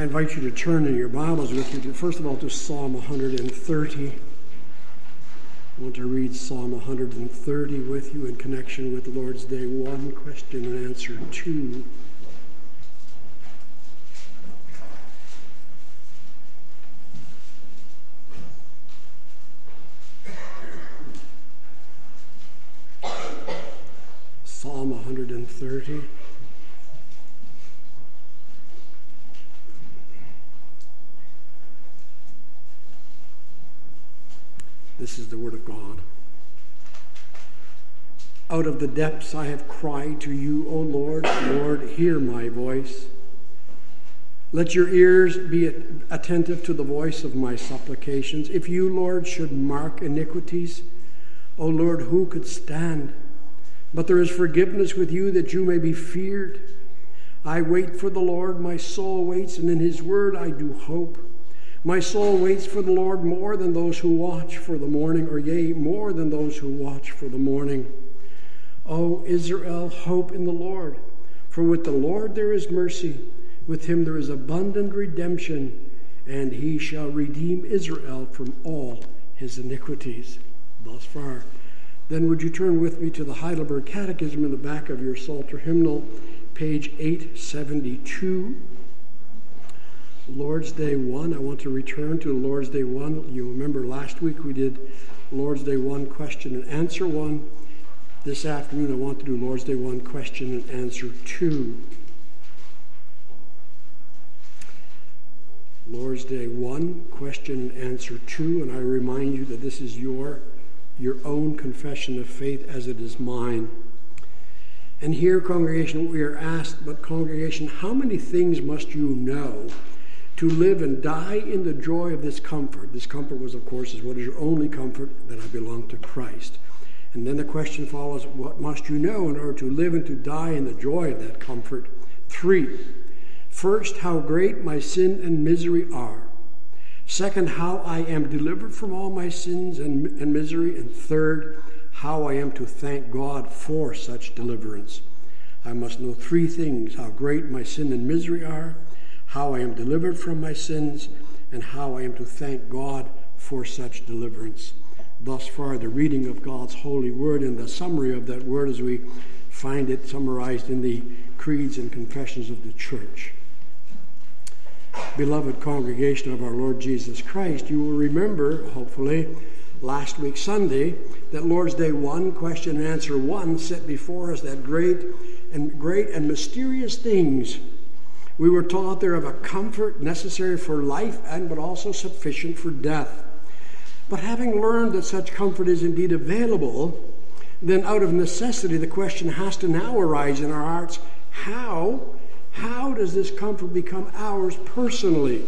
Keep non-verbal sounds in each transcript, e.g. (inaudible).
I invite you to turn in your Bibles with me, to, first of all, to Psalm 130. I want to read Psalm 130 with you in connection with the Lord's Day 1, question and answer 2. Psalm 130. This is the Word of God. Out of the depths I have cried to you, O Lord. Lord, hear my voice. Let your ears be attentive to the voice of my supplications. If you, Lord, should mark iniquities, O Lord, who could stand? But there is forgiveness with you that you may be feared. I wait for the Lord, my soul waits, and in his word I do hope. My soul waits for the Lord more than those who watch for the morning, or yea, more than those who watch for the morning. O Israel, hope in the Lord. For with the Lord there is mercy, with him there is abundant redemption, and he shall redeem Israel from all his iniquities. Thus far. Then would you turn with me to the Heidelberg Catechism in the back of your Psalter hymnal, page 872. Lord's Day 1. I want to return to Lord's Day 1. You remember last week we did Lord's Day 1 question and answer 1. This afternoon I want to do Lord's Day 1 question and answer 2. Lord's Day 1 question and answer 2. And I remind you that this is your, your own confession of faith as it is mine. And here, congregation, we are asked, but congregation, how many things must you know to live and die in the joy of this comfort. This comfort was, of course, is what is your only comfort that I belong to Christ. And then the question follows, what must you know in order to live and to die in the joy of that comfort? Three, first, how great my sin and misery are. Second, how I am delivered from all my sins and, and misery. And third, how I am to thank God for such deliverance. I must know three things how great my sin and misery are, how I am delivered from my sins, and how I am to thank God for such deliverance. Thus far, the reading of God's holy word and the summary of that word as we find it summarized in the creeds and confessions of the church. Beloved congregation of our Lord Jesus Christ, you will remember, hopefully, last week Sunday, that Lord's Day 1, question and answer 1, set before us that great and great and mysterious things we were taught there of a comfort necessary for life and but also sufficient for death. But having learned that such comfort is indeed available, then out of necessity the question has to now arise in our hearts how how does this comfort become ours personally?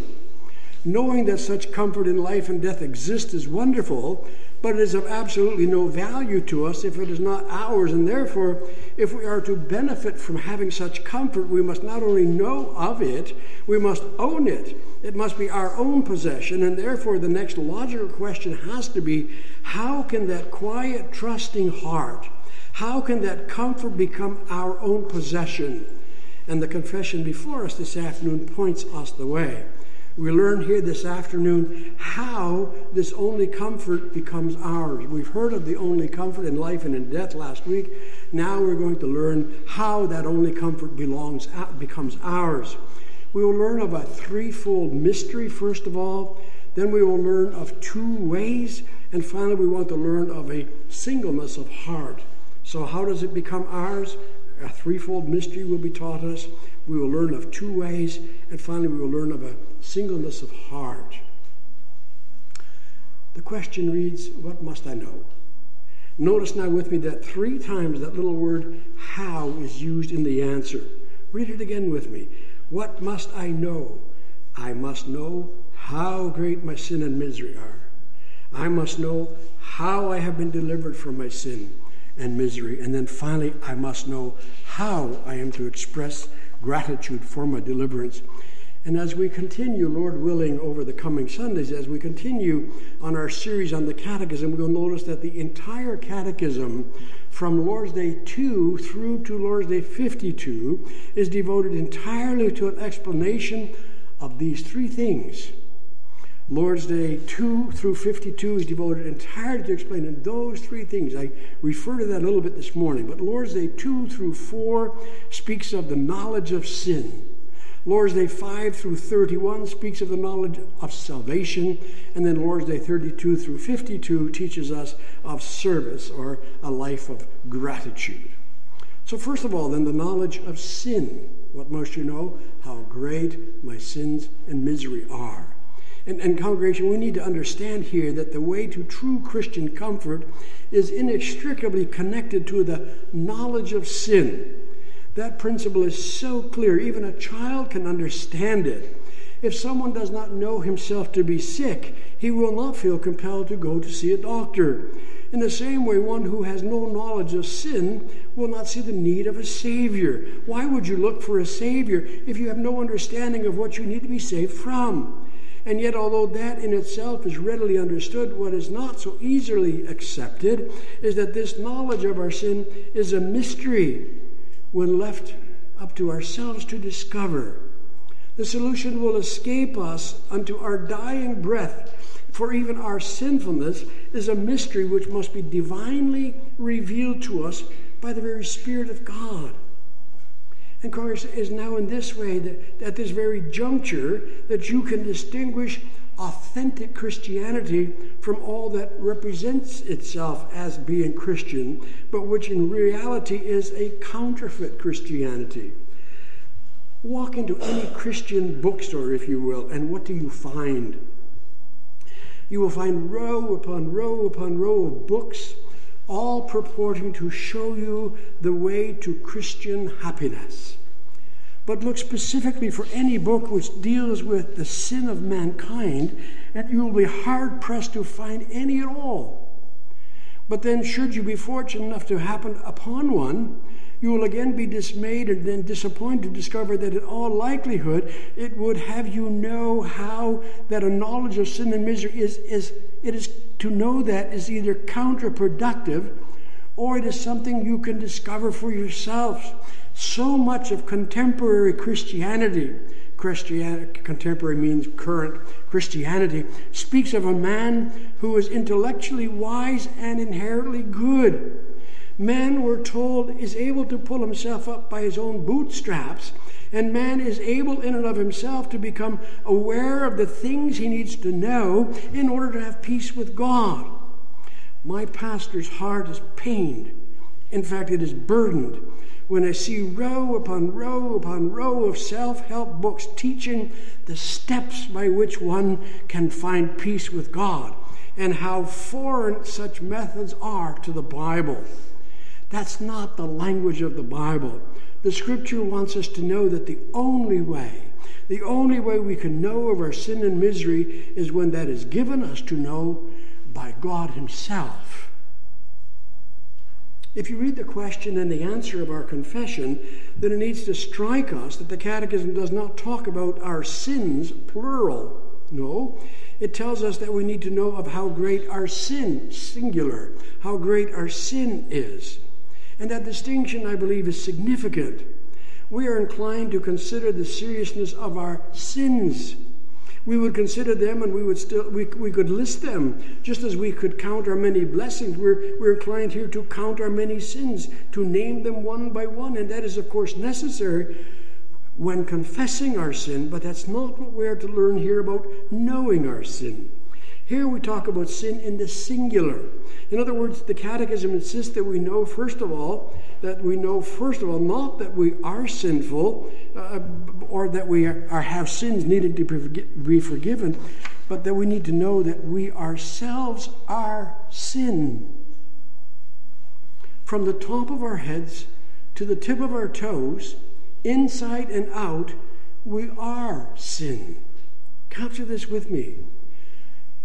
Knowing that such comfort in life and death exists is wonderful but it is of absolutely no value to us if it is not ours. And therefore, if we are to benefit from having such comfort, we must not only know of it, we must own it. It must be our own possession. And therefore, the next logical question has to be how can that quiet, trusting heart, how can that comfort become our own possession? And the confession before us this afternoon points us the way. We learn here this afternoon how this only comfort becomes ours. We've heard of the only comfort in life and in death last week. Now we're going to learn how that only comfort belongs uh, becomes ours. We will learn of a threefold mystery first of all, then we will learn of two ways, and finally we want to learn of a singleness of heart. So how does it become ours? A threefold mystery will be taught us. We will learn of two ways, and finally we will learn of a singleness of heart. The question reads, What must I know? Notice now with me that three times that little word how is used in the answer. Read it again with me. What must I know? I must know how great my sin and misery are. I must know how I have been delivered from my sin and misery. And then finally, I must know how I am to express gratitude for my deliverance and as we continue, Lord willing, over the coming Sundays, as we continue on our series on the Catechism, we'll notice that the entire Catechism from Lord's Day 2 through to Lord's Day 52 is devoted entirely to an explanation of these three things. Lord's Day 2 through 52 is devoted entirely to explaining those three things. I refer to that a little bit this morning, but Lord's Day 2 through 4 speaks of the knowledge of sin. Lord's Day 5 through 31 speaks of the knowledge of salvation, and then Lord's Day 32 through 52 teaches us of service or a life of gratitude. So, first of all, then, the knowledge of sin. What must you know? How great my sins and misery are. And, and, congregation, we need to understand here that the way to true Christian comfort is inextricably connected to the knowledge of sin. That principle is so clear, even a child can understand it. If someone does not know himself to be sick, he will not feel compelled to go to see a doctor. In the same way, one who has no knowledge of sin will not see the need of a Savior. Why would you look for a Savior if you have no understanding of what you need to be saved from? And yet, although that in itself is readily understood, what is not so easily accepted is that this knowledge of our sin is a mystery when left up to ourselves to discover. The solution will escape us unto our dying breath for even our sinfulness is a mystery which must be divinely revealed to us by the very Spirit of God. And Christ is now in this way that at this very juncture that you can distinguish authentic Christianity from all that represents itself as being Christian, but which in reality is a counterfeit Christianity. Walk into any Christian bookstore, if you will, and what do you find? you will find row upon row upon row of books, all purporting to show you the way to Christian happiness. But look specifically for any book which deals with the sin of mankind, and you will be hard pressed to find any at all. But then, should you be fortunate enough to happen upon one, you will again be dismayed and then disappointed to discover that in all likelihood it would have you know how that a knowledge of sin and misery is, is it is to know that is either counterproductive or it is something you can discover for yourselves. So much of contemporary Christianity, Christianity contemporary means current Christianity, speaks of a man who is intellectually wise and inherently good man, we're told, is able to pull himself up by his own bootstraps, and man is able in and of himself to become aware of the things he needs to know in order to have peace with God. My pastor's heart is pained. In fact, it is burdened when I see row upon row upon row of self help books teaching the steps by which one can find peace with God and how foreign such methods are to the Bible. That's not the language of the Bible. The scripture wants us to know that the only way, the only way we can know of our sin and misery is when that is given us to know by God Himself. If you read the question and the answer of our confession, then it needs to strike us that the Catechism does not talk about our sins, plural. No, it tells us that we need to know of how great our sin, singular, how great our sin is. And that distinction, I believe, is significant. We are inclined to consider the seriousness of our sins. We would consider them and we would still we, we could list them just as we could count our many blessings. We're, we're inclined here to count our many sins, to name them one by one, and that is of course necessary when confessing our sin, but that's not what we are to learn here about knowing our sin. Here we talk about sin in the singular. In other words, the Catechism insists that we know, first of all, that we know, first of all, not that we are sinful uh, or that we are, are, have sins needed to be forgiven, but that we need to know that we ourselves are sin. From the top of our heads to the tip of our toes, inside and out, we are sin. Capture this with me.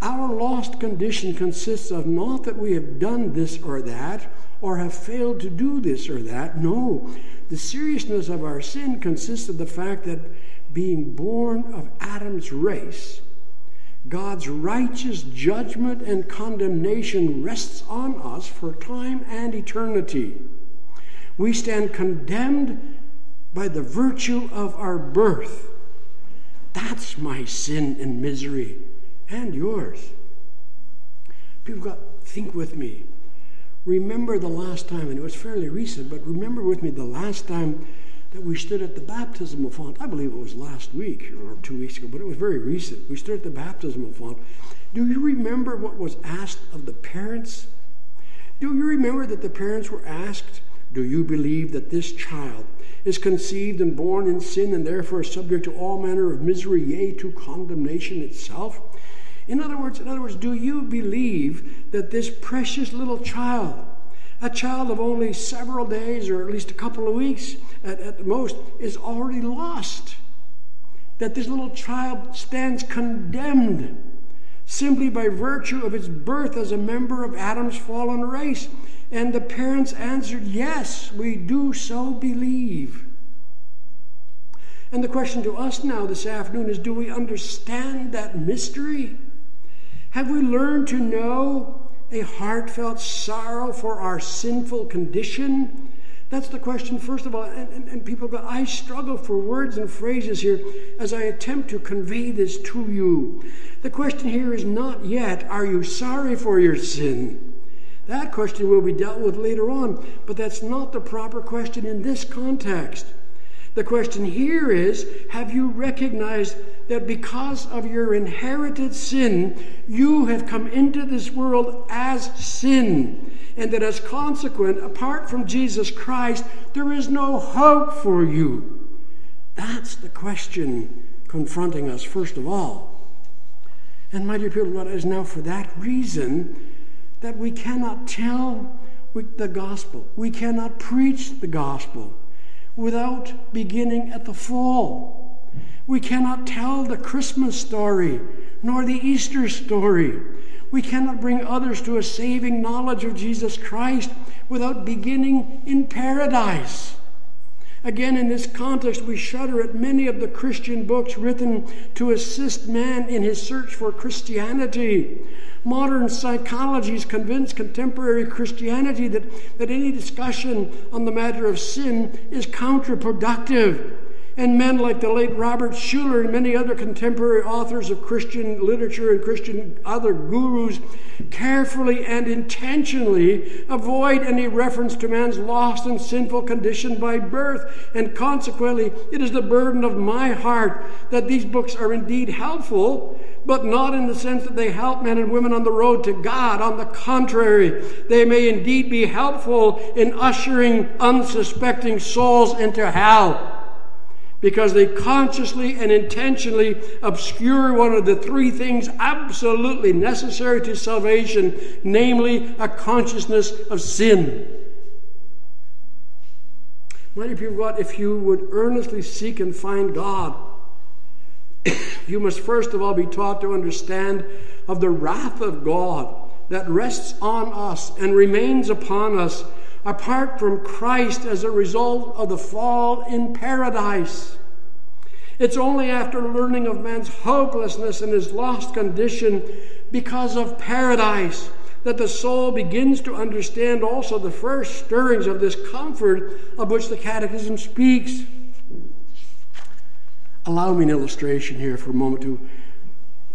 Our lost condition consists of not that we have done this or that, or have failed to do this or that. No. The seriousness of our sin consists of the fact that being born of Adam's race, God's righteous judgment and condemnation rests on us for time and eternity. We stand condemned by the virtue of our birth That's my sin and misery and yours. People got think with me. Remember the last time, and it was fairly recent, but remember with me the last time that we stood at the baptismal font. I believe it was last week or two weeks ago, but it was very recent. We stood at the baptismal font. Do you remember what was asked of the parents? Do you remember that the parents were asked, Do you believe that this child is conceived and born in sin and therefore subject to all manner of misery, yea, to condemnation itself? In other words, in other words, do you believe that this precious little child, a child of only several days or at least a couple of weeks at, at most, is already lost? That this little child stands condemned simply by virtue of its birth as a member of Adam's fallen race? And the parents answered, Yes, we do so believe. And the question to us now this afternoon is do we understand that mystery? Have we learned to know a heartfelt sorrow for our sinful condition? That's the question, first of all. And, and, and, people go, I struggle for words and phrases here as I attempt to convey this to you. The question here is not yet, are you sorry for your sin? That question will be dealt with later on, but that's not the proper question in this context. The question here is Have you recognized that because of your inherited sin, you have come into this world as sin? And that as consequent, apart from Jesus Christ, there is no hope for you? That's the question confronting us, first of all. And, my dear people, it is now for that reason that we cannot tell the gospel, we cannot preach the gospel without beginning at the fall. We cannot tell the Christmas story nor the Easter story. We cannot bring others to a saving knowledge of Jesus Christ without beginning in paradise. Again, in this context, we shudder at many of the Christian books written to assist man in his search for Christianity. Modern psychology has convinced contemporary Christianity that, that any discussion on the matter of sin is counterproductive. And men like the late Robert Schuller and many other contemporary authors of Christian literature and Christian other gurus carefully and intentionally avoid any reference to man's lost and sinful condition by birth. And consequently, it is the burden of my heart that these books are indeed helpful, but not in the sense that they help men and women on the road to God. On the contrary, they may indeed be helpful in ushering unsuspecting souls into hell because they consciously and intentionally obscure one of the three things absolutely necessary to salvation, namely a consciousness of sin. My people, God, if you would earnestly seek and find God, you must first of all be taught to understand of the wrath of God that rests on us and remains upon us apart from Christ as a result of the fall in paradise. It's only after learning of man's hopelessness and his lost condition because of paradise that the soul begins to understand also the first stirrings of this comfort of which the Catechism speaks. Allow me an illustration here for a moment to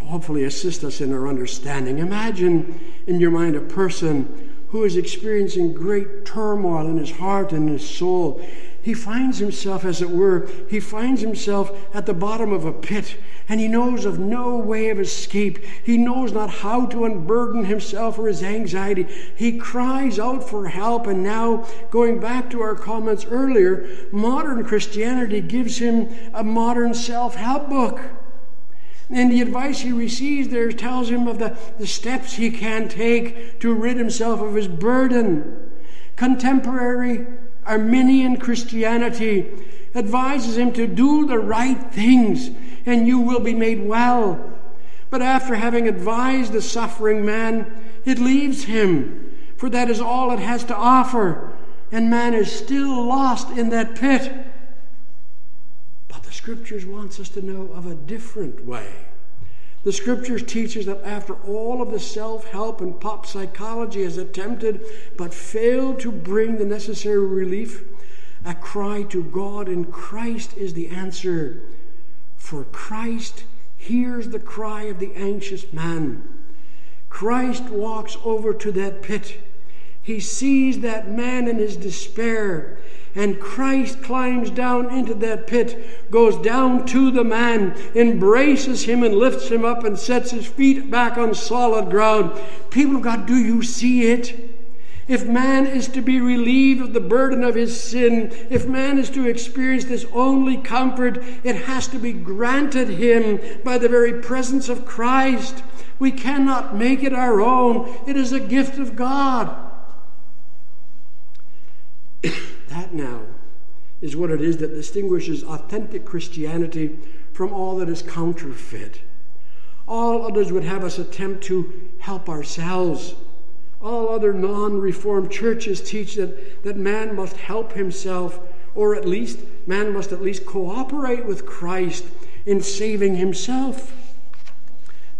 hopefully assist us in our understanding. Imagine in your mind a person who is experiencing great turmoil in his heart and his soul. He finds himself, as it were, he finds himself at the bottom of a pit, and he knows of no way of escape. He knows not how to unburden himself or his anxiety. He cries out for help, and now, going back to our comments earlier, modern Christianity gives him a modern self help book. And the advice he receives there tells him of the, the steps he can take to rid himself of his burden. Contemporary Arminian Christianity advises him to do the right things and you will be made well. But after having advised the suffering man, it leaves him, for that is all it has to offer, and man is still lost in that pit. But the scriptures wants us to know of a different way. The Scriptures teach us that after all of the self help and pop psychology has attempted but failed to bring the necessary relief, a cry to God in Christ is the answer. For Christ hears the cry of the anxious man. Christ walks over to that pit. He sees that man in his despair. And Christ climbs down into that pit, goes down to the man, embraces him and lifts him up and sets his feet back on solid ground. People of God, do you see it? If man is to be relieved of the burden of his sin, if man is to experience this only comfort, it has to be granted him by the very presence of Christ. We cannot make it our own, it is a gift of God. (coughs) that now is what it is that distinguishes authentic Christianity from all that is counterfeit. All others would have us attempt to help ourselves all other non reformed churches teach that, that man must help himself, or at least, man must at least cooperate with Christ in saving himself.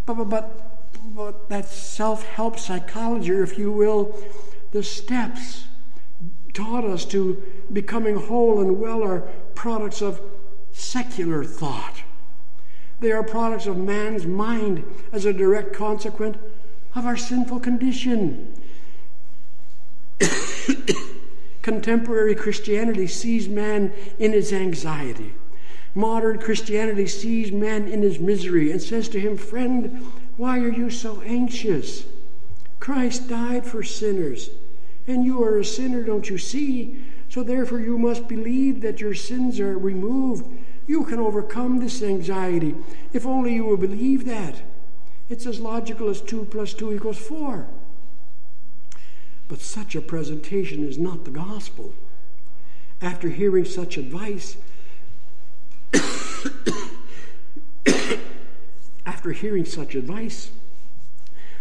But, but, but, but that self help psychology, if you will, the steps taught us to becoming whole and well are products of secular thought. They are products of man's mind as a direct consequence of our sinful condition. (coughs) Contemporary Christianity sees man in his anxiety. Modern Christianity sees man in his misery and says to him, Friend, why are you so anxious? Christ died for sinners, and you are a sinner, don't you see? So therefore, you must believe that your sins are removed. You can overcome this anxiety if only you will believe that. It's as logical as 2 plus 2 equals 4. But such a presentation is not the gospel. After hearing such advice, (coughs) after hearing such advice,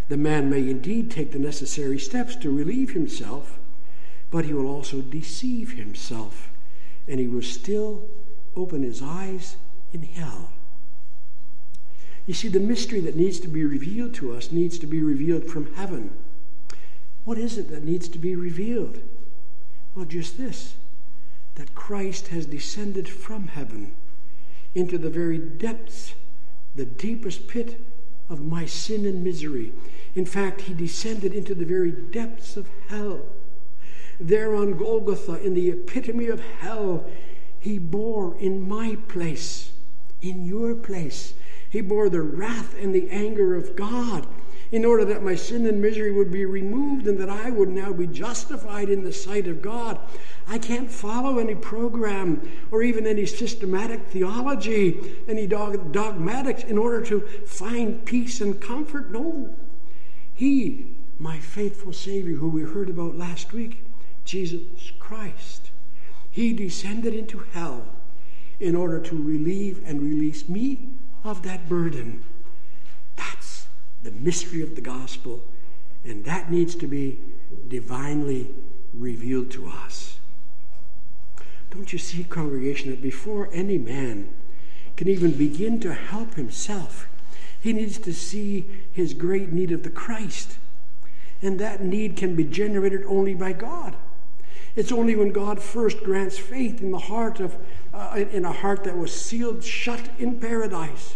the man may indeed take the necessary steps to relieve himself, but he will also deceive himself, and he will still open his eyes in hell. You see, the mystery that needs to be revealed to us needs to be revealed from heaven. What is it that needs to be revealed? Well, just this that Christ has descended from heaven into the very depths, the deepest pit of my sin and misery. In fact, he descended into the very depths of hell. There on Golgotha, in the epitome of hell, he bore in my place, in your place, he bore the wrath and the anger of God in order that my sin and misery would be removed and that I would now be justified in the sight of God. I can't follow any program or even any systematic theology, any dog, dogmatics in order to find peace and comfort. No. He, my faithful Savior, who we heard about last week, Jesus Christ, he descended into hell in order to relieve and release me of that burden. The mystery of the gospel, and that needs to be divinely revealed to us. Don't you see, congregation, that before any man can even begin to help himself, he needs to see his great need of the Christ. And that need can be generated only by God. It's only when God first grants faith in the heart of uh, in a heart that was sealed shut in paradise.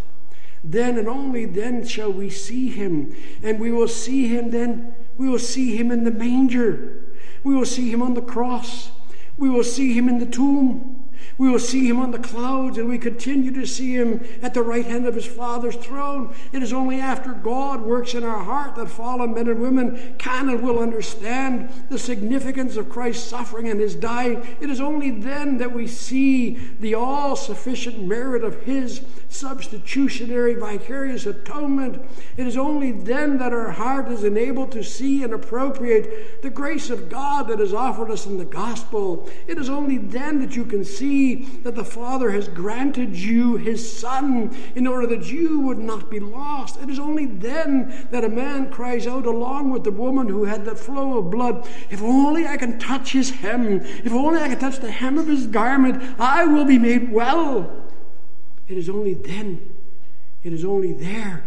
Then and only then shall we see him, and we will see him then. We will see him in the manger. We will see him on the cross. We will see him in the tomb. We will see him on the clouds, and we continue to see him at the right hand of his Father's throne. It is only after God works in our heart that fallen men and women can and will understand the significance of Christ's suffering and his dying. It is only then that we see the all sufficient merit of his substitutionary vicarious atonement. It is only then that our heart is enabled to see and appropriate the grace of God that is offered us in the gospel. It is only then that you can see that the Father has granted you his Son in order that you would not be lost. It is only then that a man cries out along with the woman who had that flow of blood, If only I can touch his hem, if only I can touch the hem of his garment, I will be made well. It is only then, it is only there,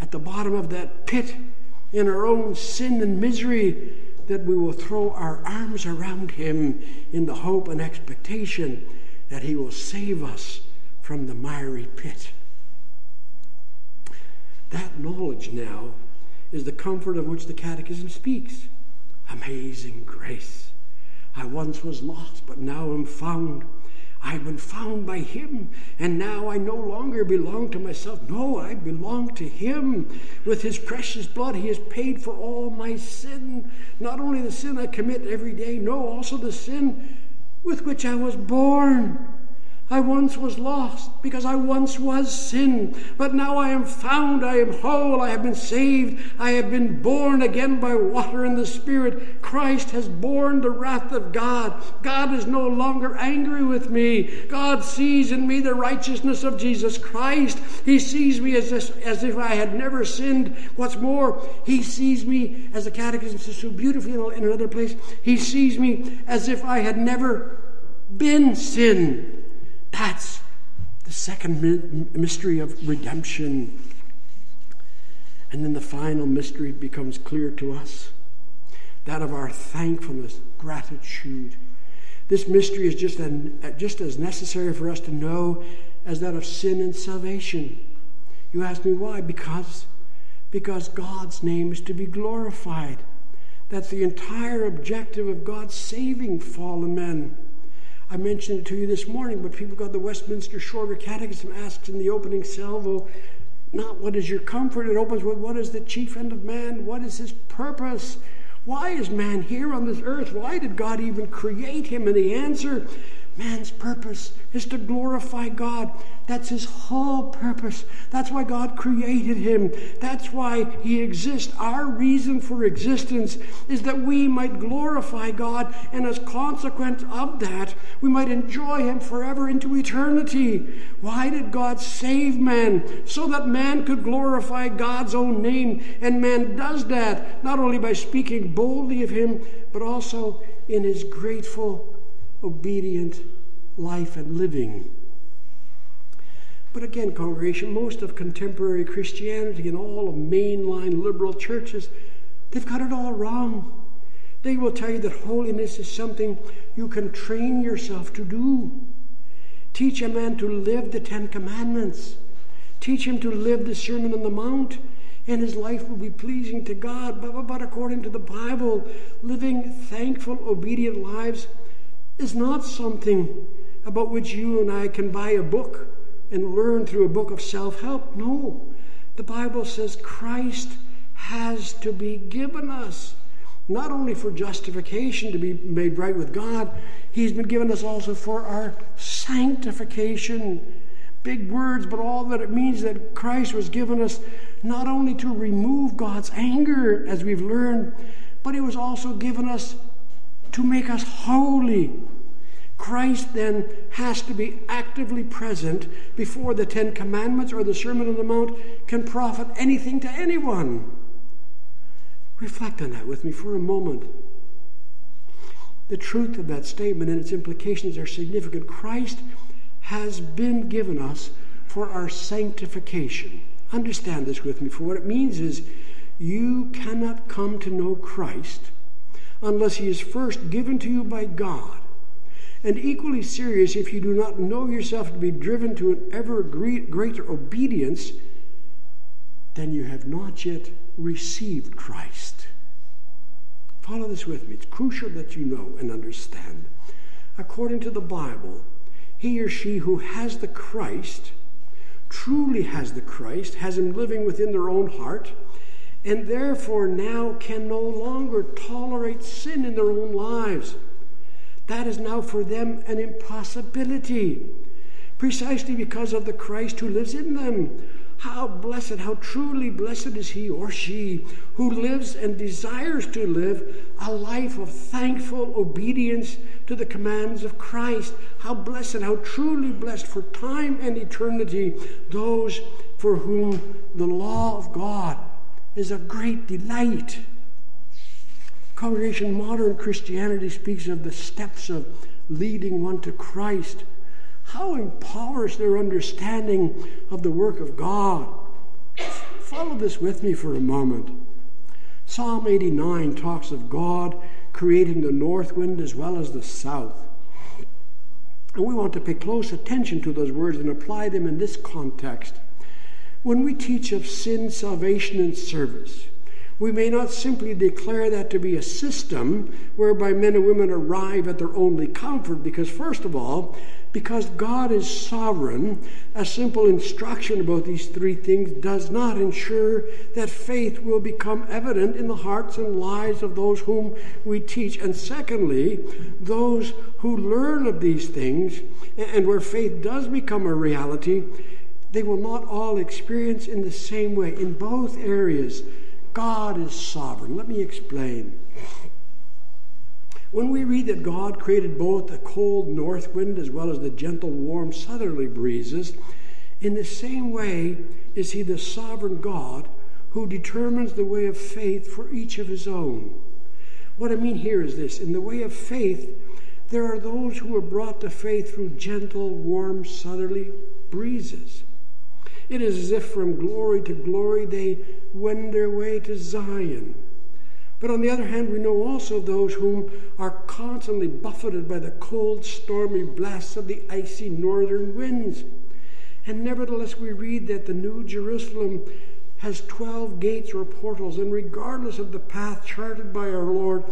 at the bottom of that pit, in our own sin and misery, that we will throw our arms around him in the hope and expectation that he will save us from the miry pit. That knowledge now is the comfort of which the Catechism speaks. Amazing grace. I once was lost, but now am found. I've been found by Him, and now I no longer belong to myself. No, I belong to Him. With His precious blood, He has paid for all my sin. Not only the sin I commit every day, no, also the sin with which I was born. I once was lost because I once was sin, but now I am found, I am whole, I have been saved, I have been born again by water and the Spirit. Christ has borne the wrath of God. God is no longer angry with me. God sees in me the righteousness of Jesus Christ. He sees me as, as if I had never sinned. What's more, He sees me, as the Catechism says so beautifully in another place, He sees me as if I had never been sin. That's the second mystery of redemption. And then the final mystery becomes clear to us that of our thankfulness, gratitude. This mystery is just, an, just as necessary for us to know as that of sin and salvation. You ask me why? Because, because God's name is to be glorified. That's the entire objective of God's saving fallen men. I mentioned it to you this morning, but people got the Westminster Shorter Catechism asks in the opening salvo, not what is your comfort, it opens with what is the chief end of man, what is his purpose, why is man here on this earth, why did God even create him? And the answer Man's purpose is to glorify God. That's his whole purpose. That's why God created him. That's why he exists. Our reason for existence is that we might glorify God, and as consequence of that, we might enjoy him forever into eternity. Why did God save man? So that man could glorify God's own name. And man does that not only by speaking boldly of him, but also in his grateful obedient life and living. But again, congregation, most of contemporary Christianity and all of mainline liberal churches, they've got it all wrong. They will tell you that holiness is something you can train yourself to do. Teach a man to live the Ten Commandments. Teach him to live the Sermon on the Mount, and his life will be pleasing to God. But, but according to the Bible, living thankful, obedient lives is not something about which you and I can buy a book and learn through a book of self help. No. The Bible says Christ has to be given us, not only for justification to be made right with God, He's been given us also for our sanctification. Big words, but all that it means that Christ was given us not only to remove God's anger, as we've learned, but He was also given us to make us holy. Christ then has to be actively present before the Ten Commandments or the Sermon on the Mount can profit anything to anyone. Reflect on that with me for a moment. The truth of that statement and its implications are significant. Christ has been given us for our sanctification. Understand this with me, for what it means is you cannot come to know Christ unless he is first given to you by God. And equally serious, if you do not know yourself to be driven to an ever greater obedience, then you have not yet received Christ. Follow this with me. It's crucial that you know and understand. According to the Bible, he or she who has the Christ truly has the Christ, has him living within their own heart and therefore now can no longer tolerate sin in their own lives. That is now for them an impossibility, precisely because of the Christ who lives in them. How blessed, how truly blessed is he or she who lives and desires to live a life of thankful obedience to the commands of Christ. How blessed, how truly blessed for time and eternity those for whom the law of God is a great delight. Congregation, modern Christianity speaks of the steps of leading one to Christ. How empowers their understanding of the work of God? Follow this with me for a moment. Psalm 89 talks of God creating the north wind as well as the south. And we want to pay close attention to those words and apply them in this context. When we teach of sin, salvation, and service, we may not simply declare that to be a system whereby men and women arrive at their only comfort, because, first of all, because God is sovereign, a simple instruction about these three things does not ensure that faith will become evident in the hearts and lives of those whom we teach. And secondly, those who learn of these things and where faith does become a reality, they will not all experience in the same way. In both areas, God is sovereign. Let me explain. When we read that God created both the cold north wind as well as the gentle, warm southerly breezes, in the same way is He the sovereign God who determines the way of faith for each of His own. What I mean here is this in the way of faith, there are those who are brought to faith through gentle, warm, southerly breezes. It is as if from glory to glory they wend their way to Zion. But on the other hand, we know also those whom are constantly buffeted by the cold, stormy blasts of the icy northern winds. And nevertheless, we read that the New Jerusalem has 12 gates or portals, and regardless of the path charted by our Lord,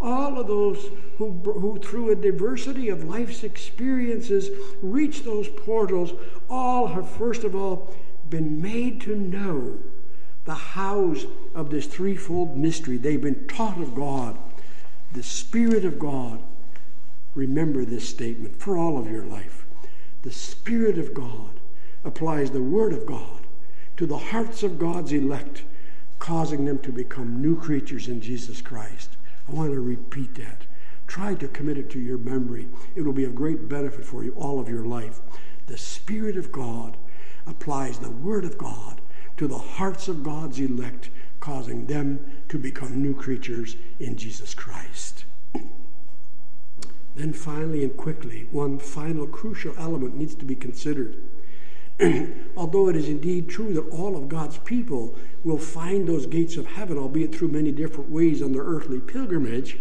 all of those who, who, through a diversity of life's experiences, reach those portals, all have first of all been made to know the hows of this threefold mystery. They've been taught of God, the Spirit of God. Remember this statement for all of your life. The Spirit of God applies the Word of God to the hearts of God's elect, causing them to become new creatures in Jesus Christ. I want to repeat that. Try to commit it to your memory. It will be of great benefit for you all of your life. The Spirit of God applies the Word of God to the hearts of God's elect, causing them to become new creatures in Jesus Christ. Then, finally and quickly, one final crucial element needs to be considered. (clears throat) Although it is indeed true that all of God's people will find those gates of heaven, albeit through many different ways on their earthly pilgrimage,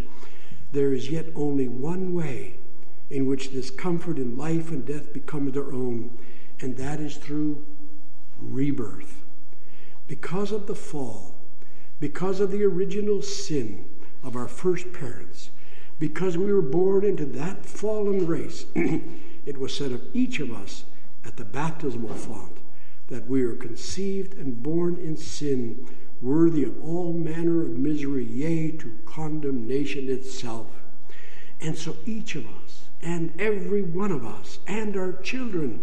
there is yet only one way in which this comfort in life and death becomes their own, and that is through rebirth because of the fall, because of the original sin of our first parents, because we were born into that fallen race, (clears throat) it was said of each of us at the baptismal font that we are conceived and born in sin, worthy of all manner of misery, yea, to condemnation itself. And so each of us, and every one of us, and our children,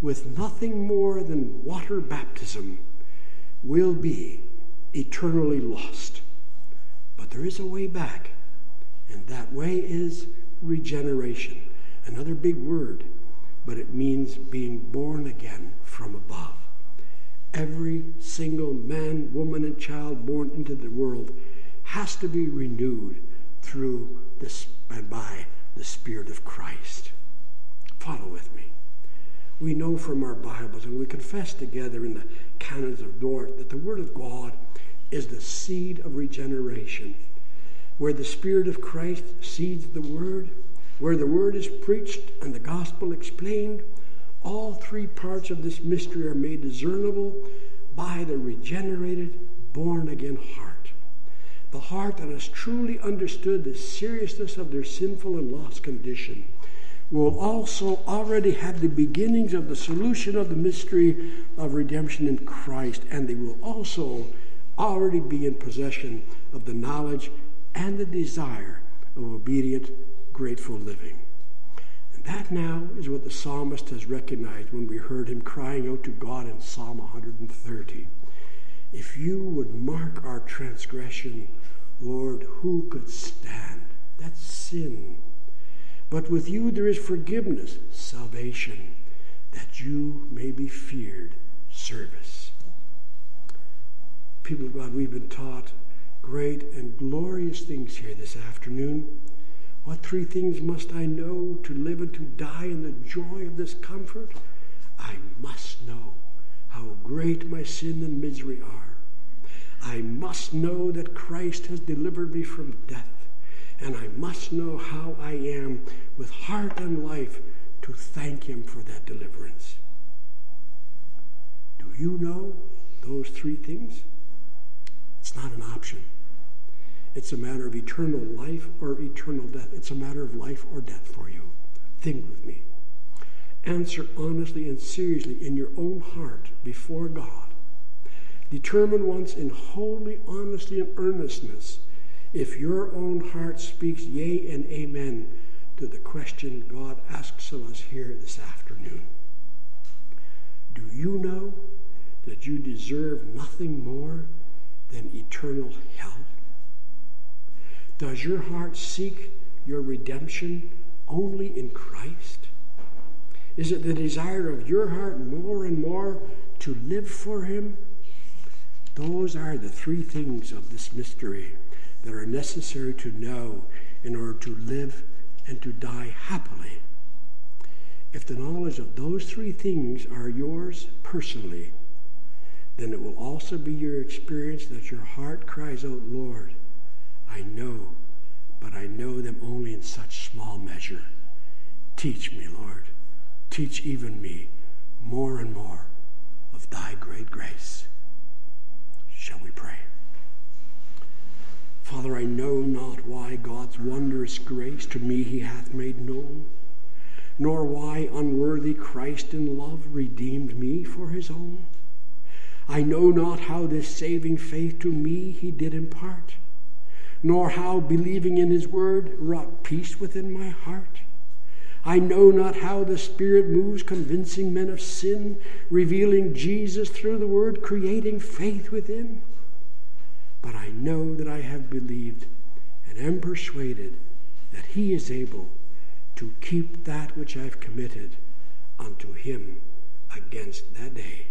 with nothing more than water baptism, will be eternally lost. But there is a way back, and that way is regeneration. Another big word, but it means being born again from above. Every single man, woman, and child born into the world has to be renewed through this and by the Spirit of Christ. Follow with me. We know from our Bibles, and we confess together in the canons of Dort that the Word of God is the seed of regeneration. Where the Spirit of Christ seeds the Word, where the Word is preached and the gospel explained, all three parts of this mystery are made discernible by the regenerated, born again heart. The heart that has truly understood the seriousness of their sinful and lost condition will also already have the beginnings of the solution of the mystery of redemption in Christ, and they will also already be in possession of the knowledge and the desire of obedient, grateful living. And that now is what the psalmist has recognized when we heard him crying out to God in Psalm 130. If you would mark our transgression, Lord, who could stand? That's sin. But with you there is forgiveness, salvation, that you may be feared, service. People of God, we've been taught great and glorious things here this afternoon. What three things must I know to live and to die in the joy of this comfort? I must know how great my sin and misery are. I must know that Christ has delivered me from death and I must know how I am with heart and life to thank Him for that deliverance. Do you know those three things? It's not an option. It's a matter of eternal life or eternal death. It's a matter of life or death for you. Think with me. Answer honestly and seriously in your own heart before God. Determine once in holy honesty and earnestness if your own heart speaks yea and amen to the question God asks of us here this afternoon. Do you know that you deserve nothing more than eternal hell? Does your heart seek your redemption only in Christ? Is it the desire of your heart more and more to live for Him? Those are the three things of this mystery that are necessary to know in order to live and to die happily. If the knowledge of those three things are yours personally, then it will also be your experience that your heart cries out, Lord, I know, but I know them only in such small measure. Teach me, Lord. Teach even me more and more of thy great grace. Shall we pray? Father, I know not why God's wondrous grace to me he hath made known, nor why unworthy Christ in love redeemed me for his own. I know not how this saving faith to me he did impart nor how believing in his word wrought peace within my heart. I know not how the Spirit moves, convincing men of sin, revealing Jesus through the word, creating faith within. But I know that I have believed and am persuaded that he is able to keep that which I've committed unto him against that day.